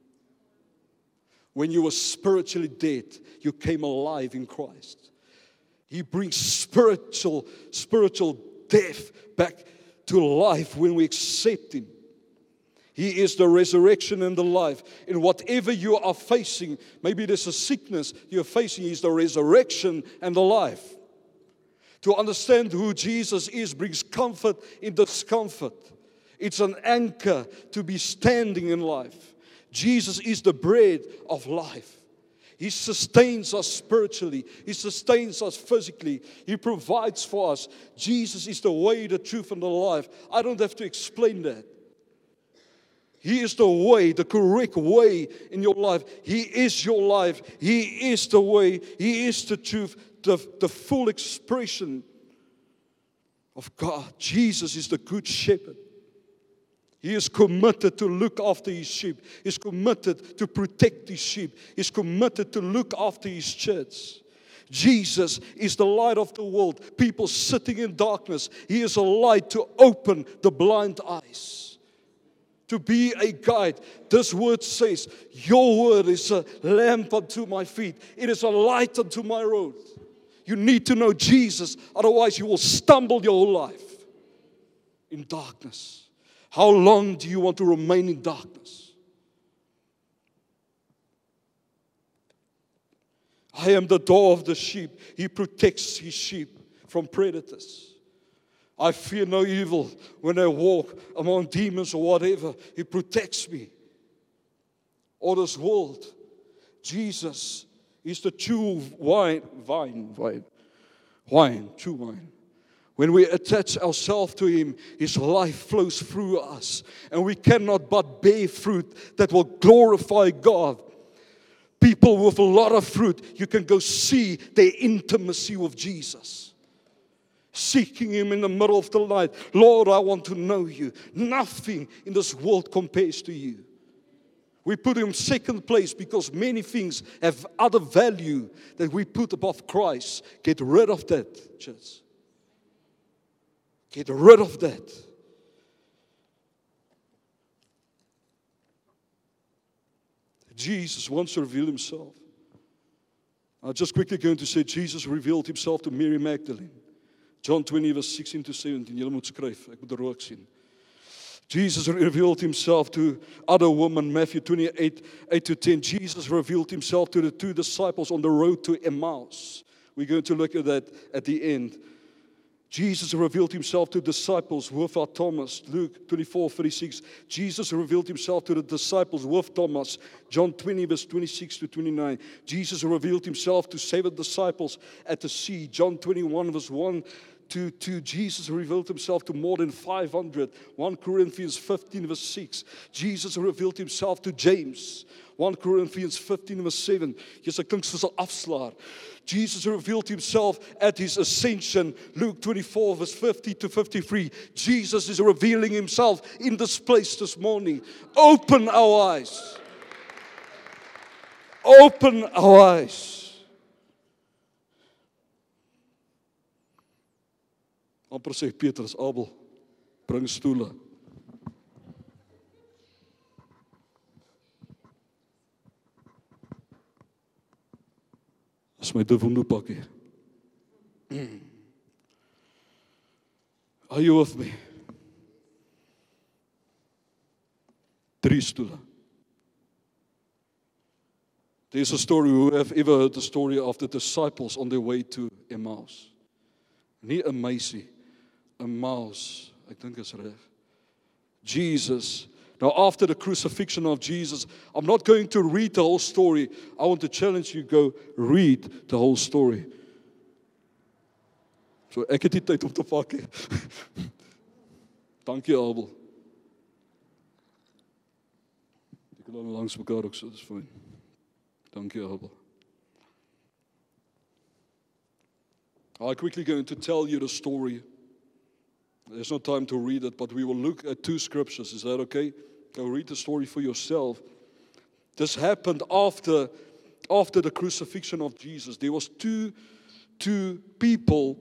When you were spiritually dead, you came alive in Christ. He brings spiritual, spiritual death back to life when we accept Him. He is the resurrection and the life. In whatever you are facing, maybe there's a sickness you're facing, He's the resurrection and the life. To understand who Jesus is brings comfort in discomfort. It's an anchor to be standing in life. Jesus is the bread of life. He sustains us spiritually. He sustains us physically. He provides for us. Jesus is the way, the truth, and the life. I don't have to explain that. He is the way, the correct way in your life. He is your life. He is the way. He is the truth, the, the full expression of God. Jesus is the good shepherd. He is committed to look after his sheep. He's committed to protect his sheep. He's committed to look after his church. Jesus is the light of the world. People sitting in darkness, he is a light to open the blind eyes to be a guide. This word says, Your word is a lamp unto my feet, it is a light unto my road. You need to know Jesus, otherwise, you will stumble your whole life in darkness. How long do you want to remain in darkness? I am the door of the sheep. He protects his sheep from predators. I fear no evil when I walk among demons or whatever. He protects me. Or this world, Jesus is the true wine, vine, wine, wine, true wine. When we attach ourselves to Him, His life flows through us, and we cannot but bear fruit that will glorify God. People with a lot of fruit, you can go see their intimacy with Jesus seeking Him in the middle of the night. Lord, I want to know you. Nothing in this world compares to you. We put him second place because many things have other value that we put above Christ. Get rid of that, church. Get rid of that. Jesus wants to reveal himself. I'm just quickly going to say Jesus revealed himself to Mary Magdalene. John 20 verse 16 to 17. Julle moet skryf. Ek moet er ook sien. Jesus revealed himself to other women, Matthew 28, 8 to 10. Jesus revealed himself to the two disciples on the road to Emmaus. We're going to look at that at the end. Jesus revealed himself to disciples without Thomas. Luke 24, 36. Jesus revealed himself to the disciples with Thomas. John 20, verse 26 to 29. Jesus revealed himself to seven disciples at the sea. John 21, verse 1 to, to Jesus revealed himself to more than 500. 1 Corinthians 15, verse 6. Jesus revealed himself to James. 1 Corinthians 15, verse 7. Jy's 'n klink soos 'n. Jesus revealed himself at his ascension. Luke 24, verse 50 to 53. Jesus is revealing himself in this place this morning. Open our eyes. Open our eyes. Amper sê Petrus Abel bring stoele. Dis my duwende pakkie. Are you with me? Drie stoele. There's a story who have ever heard the story of the disciples on their way to Emmaus. Nie 'n meisie mouse. Ek dink is reg. Jesus. Now after the crucifixion of Jesus, I'm not going to read the whole story. I want to challenge you go read the whole story. So ek het nie tyd om te pak nie. Dankie Abel. Ek al langs mekaar ook so, dis fyn. Dankie Abel. I'm quickly going to tell you the story. There's no time to read it, but we will look at two scriptures. Is that okay? Go read the story for yourself. This happened after, after the crucifixion of Jesus. There was two, two people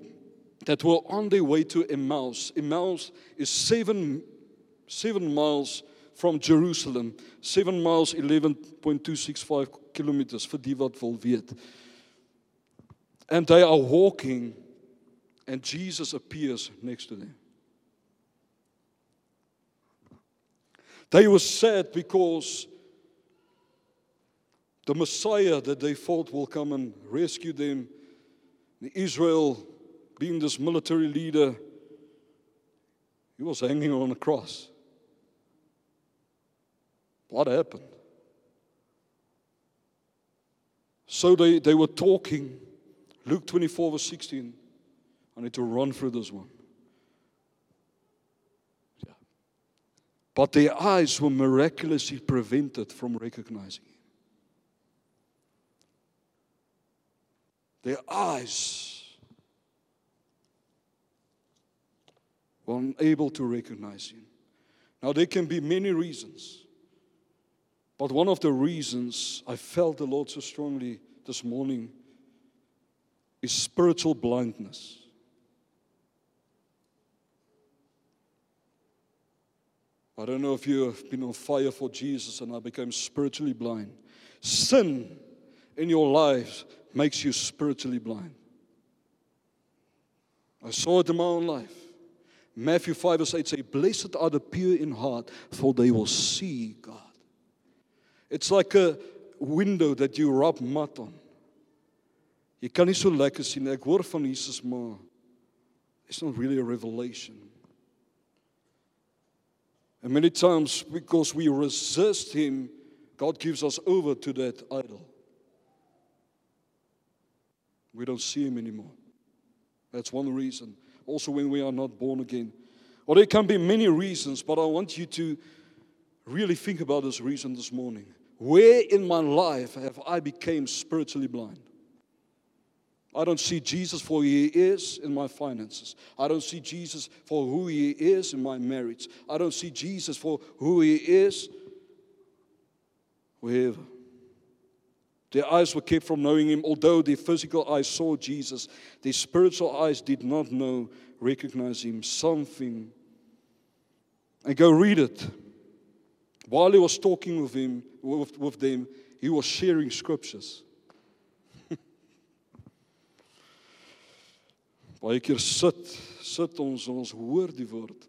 that were on their way to Emmaus. Emmaus is seven, seven miles from Jerusalem. Seven miles, 11.265 kilometers, for die wat. And they are walking, and Jesus appears next to them. They were sad because the Messiah that they thought will come and rescue them, Israel being this military leader, he was hanging on a cross. What happened? So they, they were talking. Luke 24, verse 16. I need to run through this one. But their eyes were miraculously prevented from recognizing him. Their eyes were unable to recognize him. Now, there can be many reasons. But one of the reasons I felt the Lord so strongly this morning is spiritual blindness. I don't know if you have been on fire for Jesus and I became spiritually blind. Sin in your life makes you spiritually blind. I saw it in my own life. Matthew 5 verse 8 say, Blessed are the pure in heart, for they will see God. It's like a window that you rub mud on. Jy kan nie so lekker sien ek hoor van Jesus maar it's not really a revelation. And many times, because we resist Him, God gives us over to that idol. We don't see Him anymore. That's one reason. Also, when we are not born again. Or there can be many reasons, but I want you to really think about this reason this morning. Where in my life have I become spiritually blind? I don't see Jesus for who he is in my finances. I don't see Jesus for who he is in my marriage. I don't see Jesus for who he is wherever. Their eyes were kept from knowing him, although their physical eyes saw Jesus. Their spiritual eyes did not know, recognize him. Something. And go read it. While he was talking with him, with, with them, he was sharing scriptures. Baie keer sit sit ons ons hoor die woord.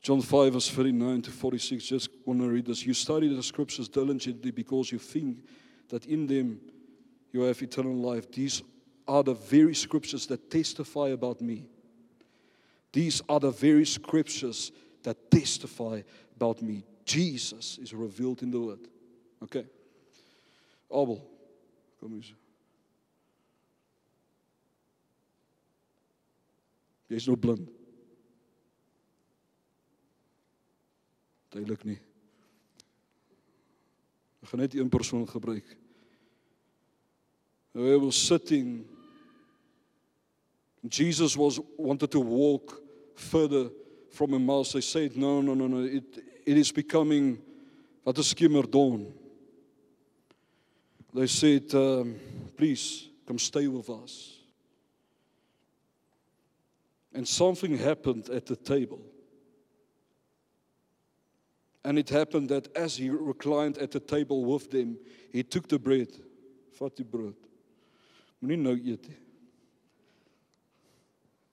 John 5 verse 39 to 46 just want to read this. You study the scriptures diligently because you think that in them you have eternal life. These are the very scriptures that testify about me. These are the very scriptures that testify about me. Jesus is revealed in the word. Okay. Abel, kom eens. Jy's nou blind. Duidelik nie. Ek gaan net een persoon gebruik. He was sitting Jesus was wanted to walk further from Emmaus. They said, no, no, no, no. It, it is becoming wat 'n skimmer dawn. They said, um, please come stay with us. And something happened at the table. And it happened that as he reclined at the table with them, he took the bread. Vat die brood. Moenie.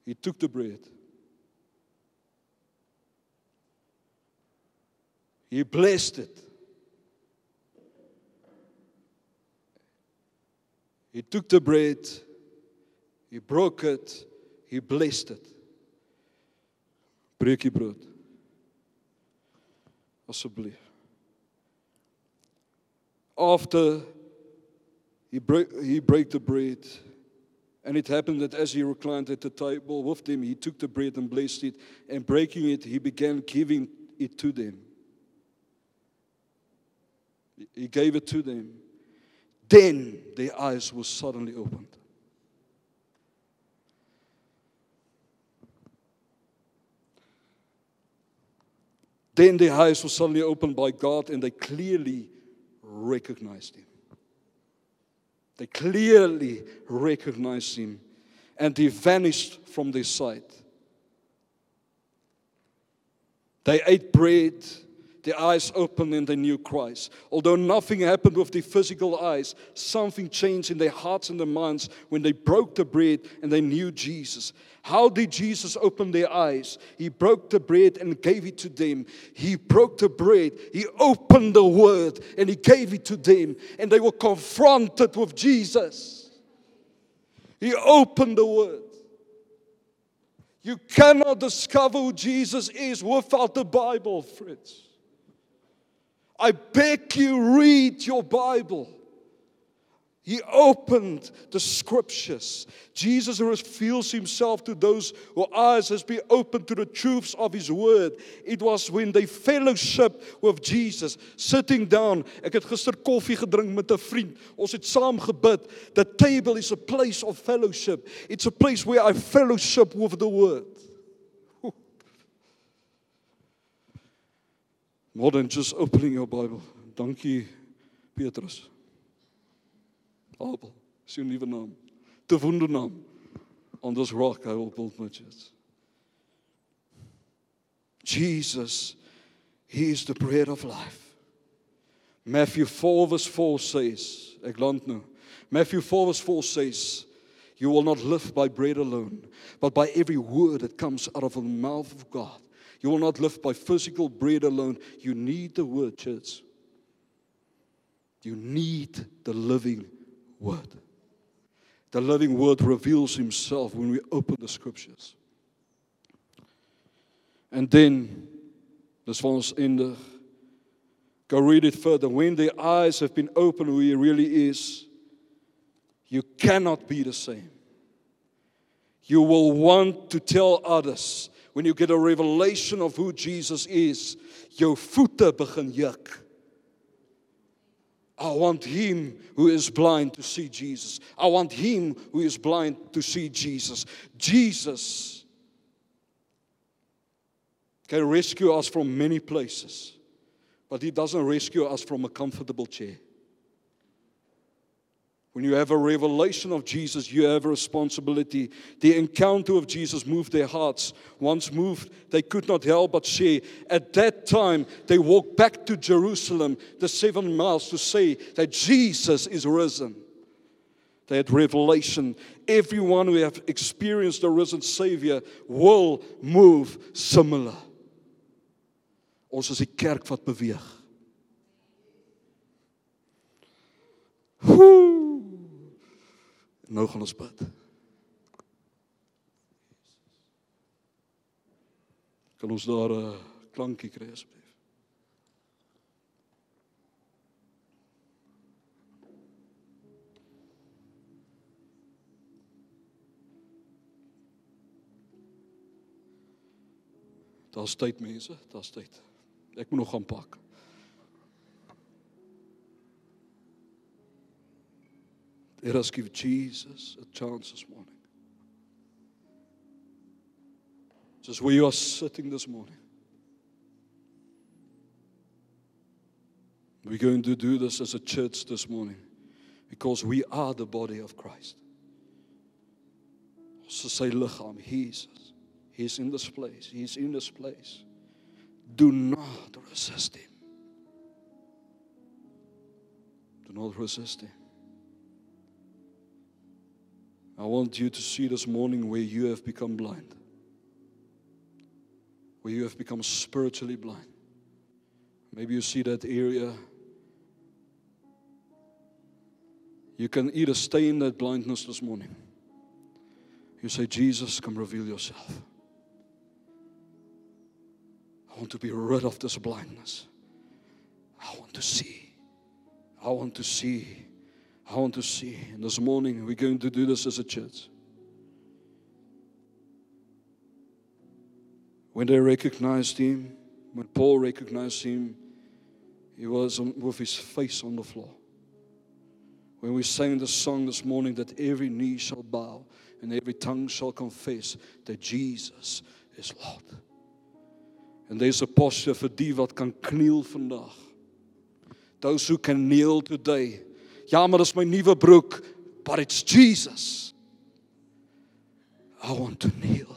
He took the bread. He blessed it. He took the bread, he broke it, he blessed it. Breek die brood. Asseblief. After he break, he break the bread, and it happened that as he reclined at the table with them, he took the bread and blessed it, and breaking it, he began giving it to them. He gave it to them. Then their eyes were suddenly opened. Then their eyes were suddenly opened by God and they clearly recognized Him. They clearly recognized Him and He vanished from their sight. They ate bread their eyes opened and they knew Christ. Although nothing happened with their physical eyes, something changed in their hearts and their minds when they broke the bread and they knew Jesus. How did Jesus open their eyes? He broke the bread and gave it to them. He broke the bread, he opened the word and he gave it to them. And they were confronted with Jesus. He opened the word. You cannot discover who Jesus is without the Bible, friends. I beg you, read your Bible. He opened the scriptures. Jesus reveals himself to those whose eyes has been opened to the truths of his word. It was when they fellowship with Jesus, sitting down. Ek het gister koffie gedrink met 'n vriend. Ons het saam gebid. The table is a place of fellowship. It's a place where I fellowship with the word. More than just opening your Bible. Dankie Petrus. Abel, is jou nuwe naam. Te. On this rock I will build my church. Jesus, He is the bread of life. Matthew 4 verse 4 says. Matthew 4 verse 4 says, you will not live by bread alone, but by every word that comes out of the mouth of God. You will not live by physical bread alone. You need the word, church. You need the living word. The living word reveals himself when we open the scriptures. And then, this one's in the go read it further. When the eyes have been opened who he really is, you cannot be the same. You will want to tell others when you get a revelation of who Jesus is, jou voete begin juk. I want him who is blind to see Jesus. I want him who is blind to see Jesus. Jesus can rescue us from many places, but he doesn't rescue us from a comfortable chair. When you have a revelation of Jesus, you have a responsibility. The encounter of Jesus moved their hearts. Once moved, they could not help but say, At that time, they walked back to Jerusalem, the seven miles, to say that Jesus is risen. They had revelation. Everyone who have experienced the risen Savior will move similar. Ons is die kerk wat beweeg. Woe! Nou gaan ons bid. Kan ons daar 'n klankie kry asseblief? Daar's tyd mense, daar's tyd. Ek moet nog gaan pak. Let us give Jesus a chance this morning. Just where you are sitting this morning. We're going to do this as a church this morning because we are the body of Christ. Ons is sy liggaam, Jesus. He's in this place. He's in this place. Do not resist him. Do not resist him. I want you to see this morning where you have become blind, where you have become spiritually blind. Maybe you see that area. You can either stay in that blindness this morning. You say, Jesus, come reveal yourself. I want to be rid of this blindness. I want to see. I want to see. I want to see. And this morning, we're going to do this as a church. When they recognized him, when Paul recognized him, he was on, with his face on the floor. When we sang the song this morning that every knee shall bow and every tongue shall confess that Jesus is Lord. And there's a posture vir die wat kan kniel vandag. Those who can kneel today Ja, maar dis my nuwe broek, but it's Jesus. I want to kneel.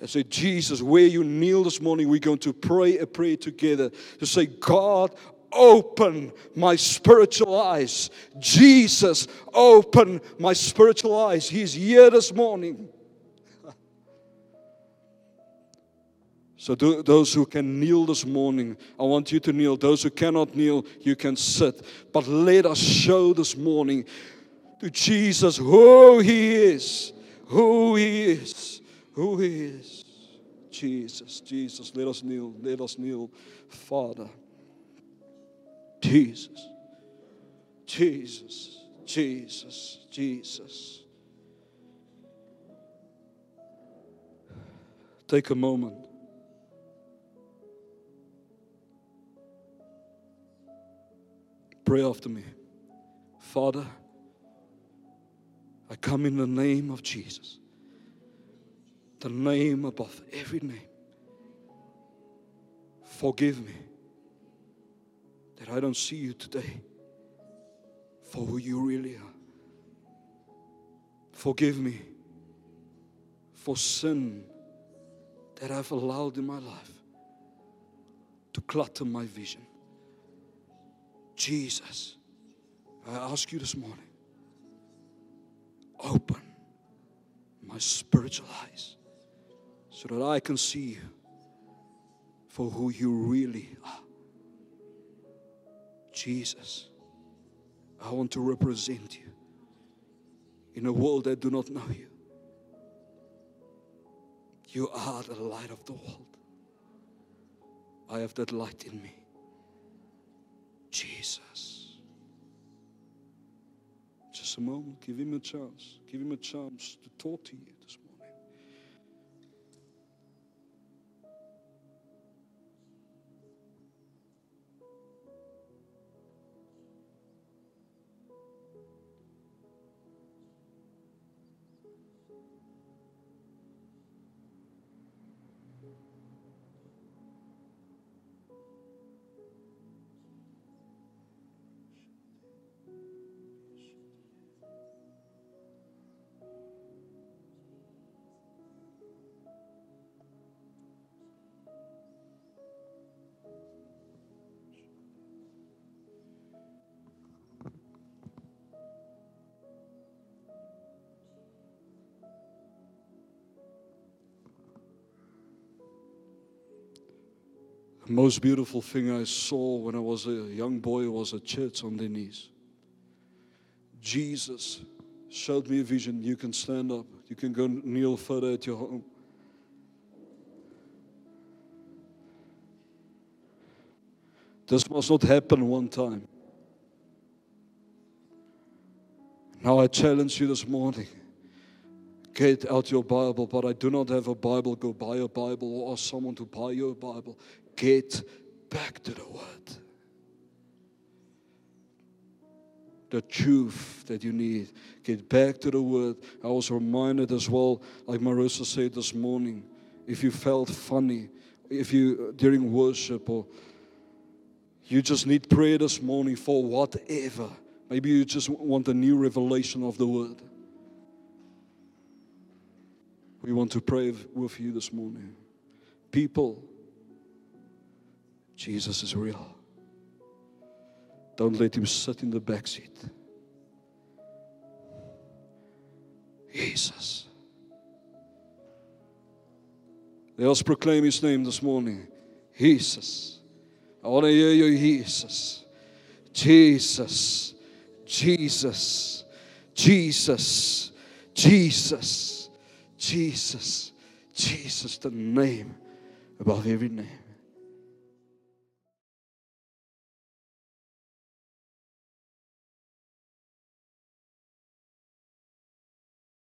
And say, Jesus, where you kneel this morning, we're going to pray a prayer together to say, God, open my spiritual eyes. Jesus, open my spiritual eyes. He's here this morning. So, those who can kneel this morning, I want you to kneel. Those who cannot kneel, you can sit. But let us show this morning to Jesus who He is, who He is, who He is. Jesus, Jesus, let us kneel, let us kneel, Father. Jesus, Jesus, Jesus, Jesus. Take a moment. Pray after me. Father, I come in the name of Jesus, the name above every name. Forgive me that I don't see you today for who you really are. Forgive me for sin that I've allowed in my life to clutter my vision. Jesus, I ask you this morning, open my spiritual eyes so that I can see you for who you really are. Jesus, I want to represent you in a world that do not know you. You are the light of the world. I have that light in me. Jesus. Just a moment, give him a chance. Give him a chance to talk to you this morning. Most beautiful thing I saw when I was a young boy was a church on their knees. Jesus showed me a vision. You can stand up, you can go kneel further at your home. This must not happen one time. Now I challenge you this morning. Get out your Bible, but I do not have a Bible. Go buy a Bible or ask someone to buy your Bible. Get back to the Word. The truth that you need. Get back to the Word. I was reminded as well, like Marissa said this morning, if you felt funny, if you during worship or you just need prayer this morning for whatever. Maybe you just want a new revelation of the word. We want to pray with you this morning. People, Jesus is real. Don't let him sit in the back seat. Jesus. Let us proclaim his name this morning. Jesus. I want to hear you, Jesus. Jesus. Jesus. Jesus. Jesus. Jesus. Jesus, the name above every name.